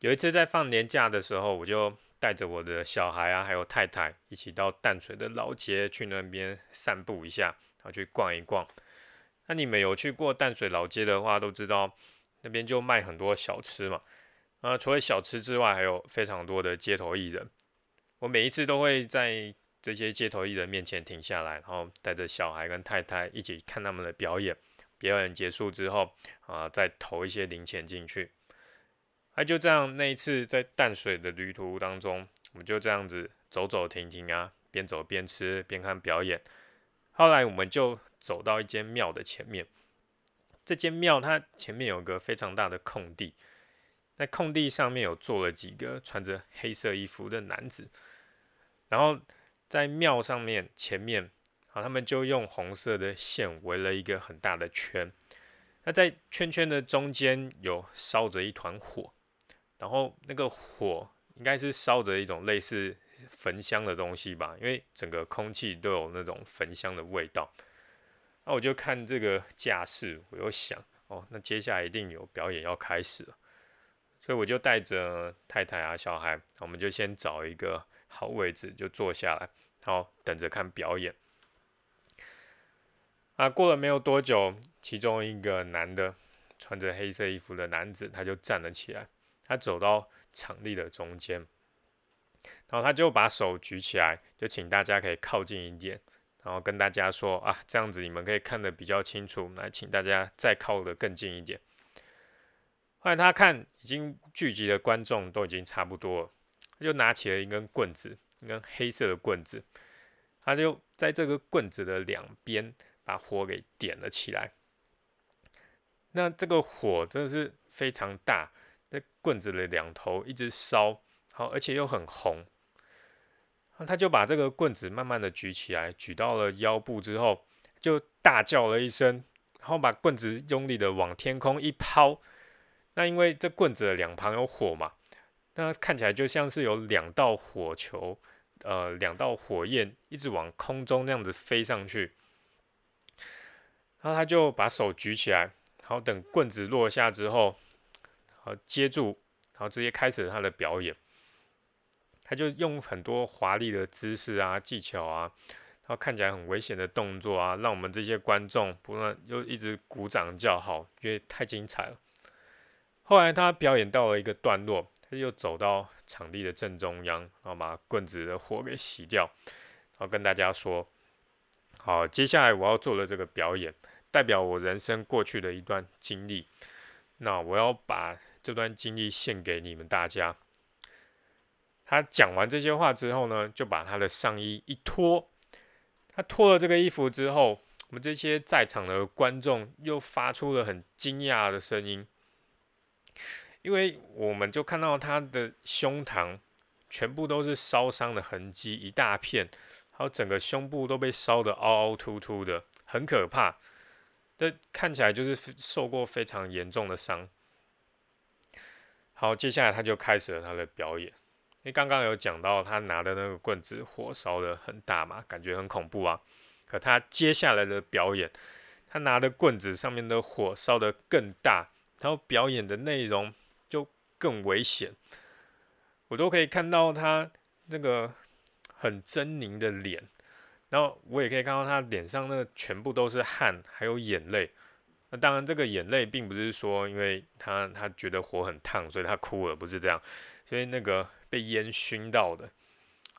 有一次在放年假的时候，我就带着我的小孩啊，还有太太一起到淡水的老街去那边散步一下，然后去逛一逛。那你们有去过淡水老街的话，都知道那边就卖很多小吃嘛。啊，除了小吃之外，还有非常多的街头艺人。我每一次都会在这些街头艺人面前停下来，然后带着小孩跟太太一起看他们的表演。表演结束之后，啊，再投一些零钱进去。那就这样，那一次在淡水的旅途当中，我们就这样子走走停停啊，边走边吃边看表演。后来我们就走到一间庙的前面，这间庙它前面有个非常大的空地，在空地上面有坐了几个穿着黑色衣服的男子，然后在庙上面前面，好，他们就用红色的线围了一个很大的圈，那在圈圈的中间有烧着一团火。然后那个火应该是烧着一种类似焚香的东西吧，因为整个空气都有那种焚香的味道。那我就看这个架势，我又想，哦，那接下来一定有表演要开始了。所以我就带着太太啊、小孩，我们就先找一个好位置就坐下来，然后等着看表演。啊，过了没有多久，其中一个男的穿着黑色衣服的男子，他就站了起来。他走到场地的中间，然后他就把手举起来，就请大家可以靠近一点，然后跟大家说啊，这样子你们可以看得比较清楚。来，请大家再靠得更近一点。后来他看已经聚集的观众都已经差不多了，他就拿起了一根棍子，一根黑色的棍子，他就在这个棍子的两边把火给点了起来。那这个火真的是非常大。在棍子的两头一直烧，好，而且又很红。那他就把这个棍子慢慢的举起来，举到了腰部之后，就大叫了一声，然后把棍子用力的往天空一抛。那因为这棍子的两旁有火嘛，那看起来就像是有两道火球，呃，两道火焰一直往空中那样子飞上去。然后他就把手举起来，然后等棍子落下之后。呃，接住，然后直接开始他的表演。他就用很多华丽的姿势啊、技巧啊，然后看起来很危险的动作啊，让我们这些观众不断又一直鼓掌叫好，因为太精彩了。后来他表演到了一个段落，他又走到场地的正中央，然后把棍子的火给熄掉，然后跟大家说：“好，接下来我要做的这个表演，代表我人生过去的一段经历。那我要把。”这段经历献给你们大家。他讲完这些话之后呢，就把他的上衣一脱。他脱了这个衣服之后，我们这些在场的观众又发出了很惊讶的声音，因为我们就看到他的胸膛全部都是烧伤的痕迹，一大片，还有整个胸部都被烧得凹凹凸凸的，很可怕。这看起来就是受过非常严重的伤。好，接下来他就开始了他的表演。因为刚刚有讲到他拿的那个棍子火烧的很大嘛，感觉很恐怖啊。可他接下来的表演，他拿的棍子上面的火烧的更大，然后表演的内容就更危险。我都可以看到他那个很狰狞的脸，然后我也可以看到他脸上那全部都是汗，还有眼泪。那当然，这个眼泪并不是说，因为他他觉得火很烫，所以他哭了，不是这样。所以那个被烟熏到的，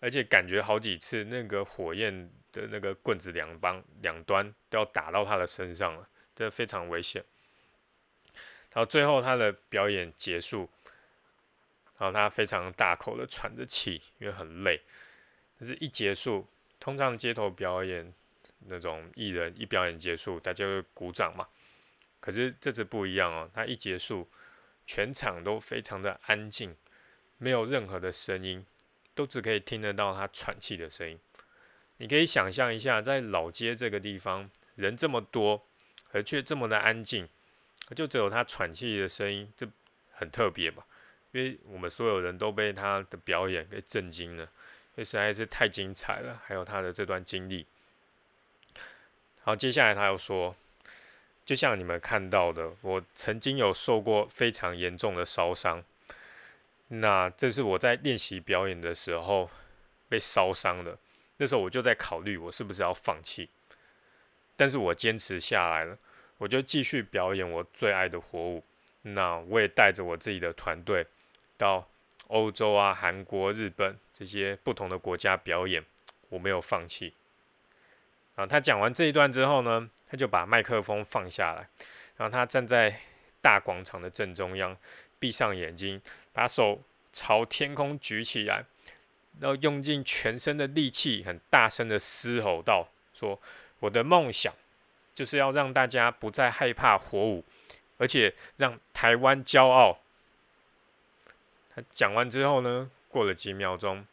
而且感觉好几次那个火焰的那个棍子两帮两端都要打到他的身上了，这非常危险。然后最后他的表演结束，然后他非常大口的喘着气，因为很累。但是一结束，通常街头表演那种艺人一表演结束，大家会鼓掌嘛。可是这次不一样哦，他一结束，全场都非常的安静，没有任何的声音，都只可以听得到他喘气的声音。你可以想象一下，在老街这个地方，人这么多，而却这么的安静，就只有他喘气的声音，这很特别吧？因为我们所有人都被他的表演给震惊了，因为实在是太精彩了，还有他的这段经历。好，接下来他又说。就像你们看到的，我曾经有受过非常严重的烧伤，那这是我在练习表演的时候被烧伤的，那时候我就在考虑我是不是要放弃，但是我坚持下来了，我就继续表演我最爱的火舞。那我也带着我自己的团队到欧洲啊、韩国、日本这些不同的国家表演，我没有放弃。啊，他讲完这一段之后呢，他就把麦克风放下来，然后他站在大广场的正中央，闭上眼睛，把手朝天空举起来，然后用尽全身的力气，很大声的嘶吼道：“说我的梦想就是要让大家不再害怕火舞。”而且让台湾骄傲。他讲完之后呢，过了几秒钟，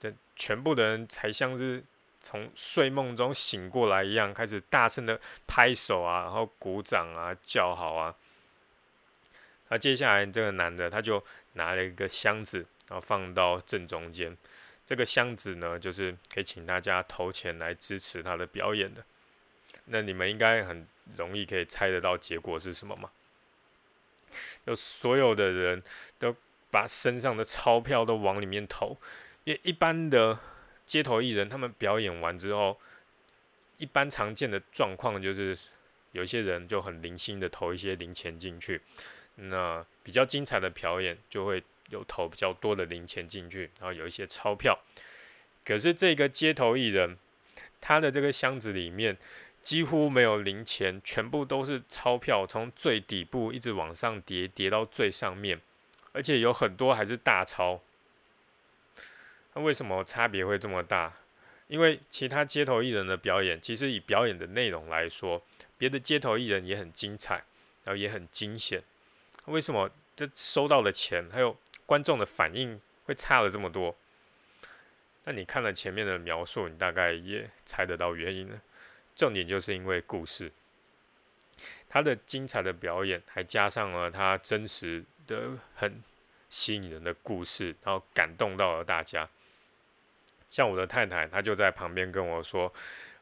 这全部的人才像是从睡梦中醒过来一样，开始大声的拍手啊，然后鼓掌啊，叫好啊。那接下来这个男的他就拿了一个箱子，然后放到正中间。这个箱子呢，就是可以请大家投钱来支持他的表演的。那你们应该很容易可以猜得到结果是什么吗？就所有的人都把身上的钞票都往里面投，因为一般的街头艺人他们表演完之后，一般常见的状况就是有些人就很零星的投一些零钱进去，那比较精彩的表演就会有投比较多的零钱进去，然后有一些钞票。可是这个街头艺人，他的这个箱子里面。几乎没有零钱，全部都是钞票，从最底部一直往上叠，叠到最上面，而且有很多还是大钞。那为什么差别会这么大？因为其他街头艺人的表演，其实以表演的内容来说，别的街头艺人也很精彩，然后也很惊险。为什么这收到的钱还有观众的反应会差了这么多？那你看了前面的描述，你大概也猜得到原因了。重点就是因为故事，他的精彩的表演，还加上了他真实的、很吸引人的故事，然后感动到了大家。像我的太太，她就在旁边跟我说：“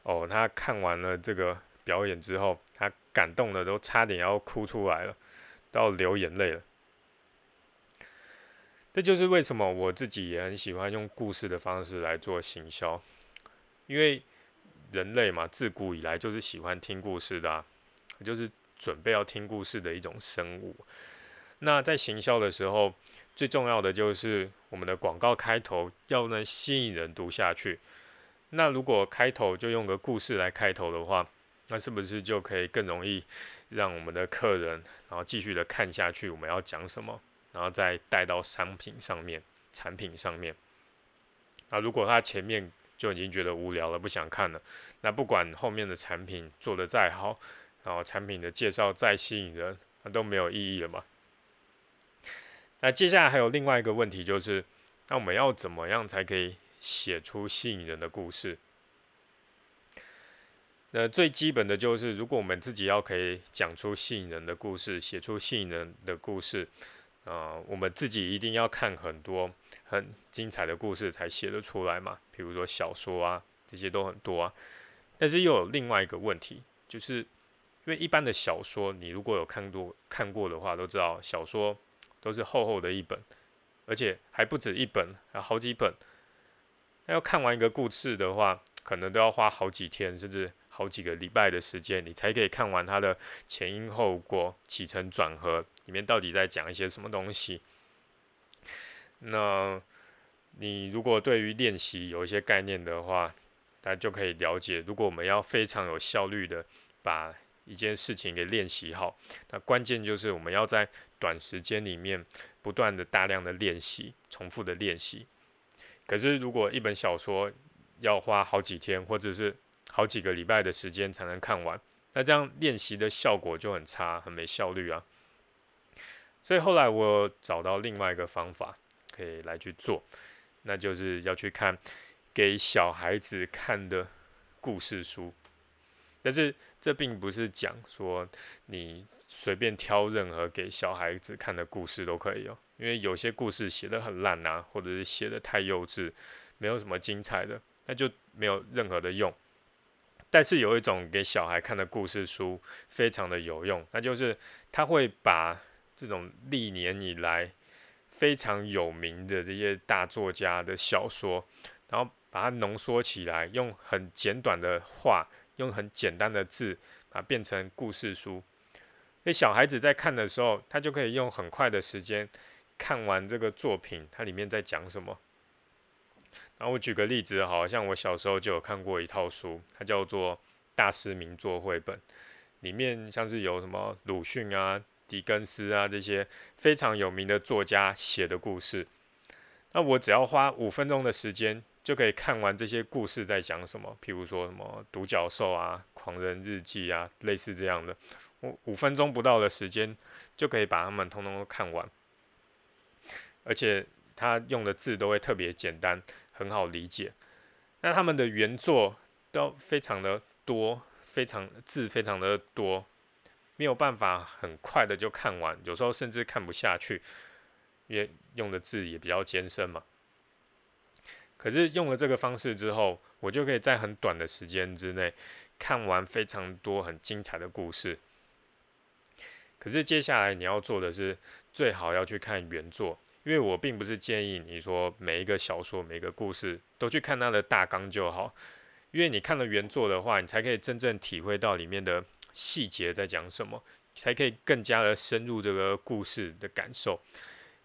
哦，她看完了这个表演之后，她感动的都差点要哭出来了，都要流眼泪了。”这就是为什么我自己也很喜欢用故事的方式来做行销，因为。人类嘛，自古以来就是喜欢听故事的，就是准备要听故事的一种生物。那在行销的时候，最重要的就是我们的广告开头要能吸引人读下去。那如果开头就用个故事来开头的话，那是不是就可以更容易让我们的客人然后继续的看下去？我们要讲什么，然后再带到商品上面、产品上面。那如果他前面就已经觉得无聊了，不想看了。那不管后面的产品做得再好，然后产品的介绍再吸引人，那都没有意义了嘛。那接下来还有另外一个问题，就是那我们要怎么样才可以写出吸引人的故事？那最基本的就是，如果我们自己要可以讲出吸引人的故事，写出吸引人的故事，啊，我们自己一定要看很多。很精彩的故事才写得出来嘛，比如说小说啊，这些都很多啊。但是又有另外一个问题，就是因为一般的小说，你如果有看过看过的话，都知道小说都是厚厚的一本，而且还不止一本，还好几本。要看完一个故事的话，可能都要花好几天，甚至好几个礼拜的时间，你才可以看完它的前因后果、起承转合，里面到底在讲一些什么东西。那你如果对于练习有一些概念的话，大家就可以了解。如果我们要非常有效率的把一件事情给练习好，那关键就是我们要在短时间里面不断的大量的练习，重复的练习。可是如果一本小说要花好几天或者是好几个礼拜的时间才能看完，那这样练习的效果就很差，很没效率啊。所以后来我找到另外一个方法。可以来去做，那就是要去看给小孩子看的故事书。但是这并不是讲说你随便挑任何给小孩子看的故事都可以哦，因为有些故事写的很烂啊，或者是写的太幼稚，没有什么精彩的，那就没有任何的用。但是有一种给小孩看的故事书非常的有用，那就是他会把这种历年以来。非常有名的这些大作家的小说，然后把它浓缩起来，用很简短的话，用很简单的字，把它变成故事书。所以小孩子在看的时候，他就可以用很快的时间看完这个作品，它里面在讲什么。然后我举个例子，好像我小时候就有看过一套书，它叫做《大师名作绘本》，里面像是有什么鲁迅啊、狄更斯啊这些非常有名的作家写的故事。那我只要花五分钟的时间，就可以看完这些故事在讲什么。譬如说什么独角兽啊、狂人日记啊，类似这样的，我五分钟不到的时间就可以把它们通通都看完，而且他用的字都会特别简单。很好理解，那他们的原作都非常的多，非常字非常的多，没有办法很快的就看完，有时候甚至看不下去，因为用的字也比较艰深嘛。可是用了这个方式之后，我就可以在很短的时间之内看完非常多很精彩的故事。可是接下来你要做的是，最好要去看原作。因为我并不是建议你说每一个小说、每一个故事都去看它的大纲就好，因为你看了原作的话，你才可以真正体会到里面的细节在讲什么，才可以更加的深入这个故事的感受。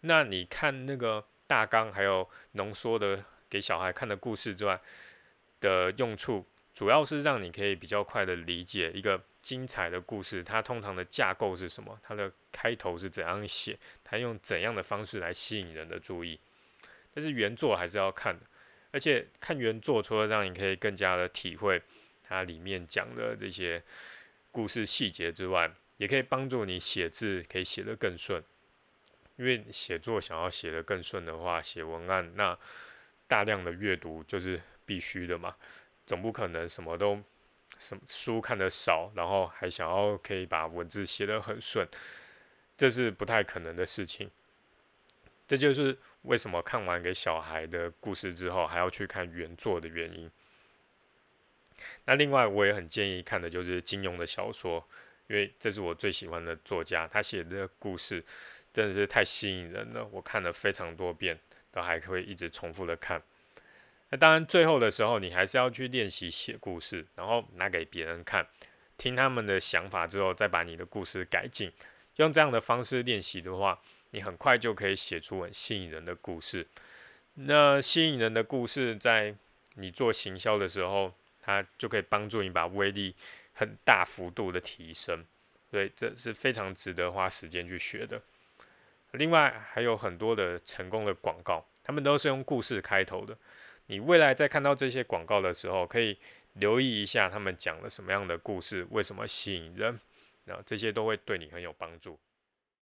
那你看那个大纲还有浓缩的给小孩看的故事之外的用处，主要是让你可以比较快的理解一个。精彩的故事，它通常的架构是什么？它的开头是怎样写？它用怎样的方式来吸引人的注意？但是原作还是要看的，而且看原作除了让你可以更加的体会它里面讲的这些故事细节之外，也可以帮助你写字可以写得更顺。因为写作想要写得更顺的话，写文案那大量的阅读就是必须的嘛，总不可能什么都。什么书看的少，然后还想要可以把文字写得很顺，这是不太可能的事情。这就是为什么看完给小孩的故事之后，还要去看原作的原因。那另外，我也很建议看的就是金庸的小说，因为这是我最喜欢的作家，他写的故事真的是太吸引人了，我看了非常多遍，都还可以一直重复的看。那当然，最后的时候你还是要去练习写故事，然后拿给别人看，听他们的想法之后，再把你的故事改进。用这样的方式练习的话，你很快就可以写出很吸引人的故事。那吸引人的故事，在你做行销的时候，它就可以帮助你把威力很大幅度的提升。所以这是非常值得花时间去学的。另外还有很多的成功的广告，他们都是用故事开头的。你未来在看到这些广告的时候，可以留意一下他们讲了什么样的故事，为什么吸引人，那这些都会对你很有帮助。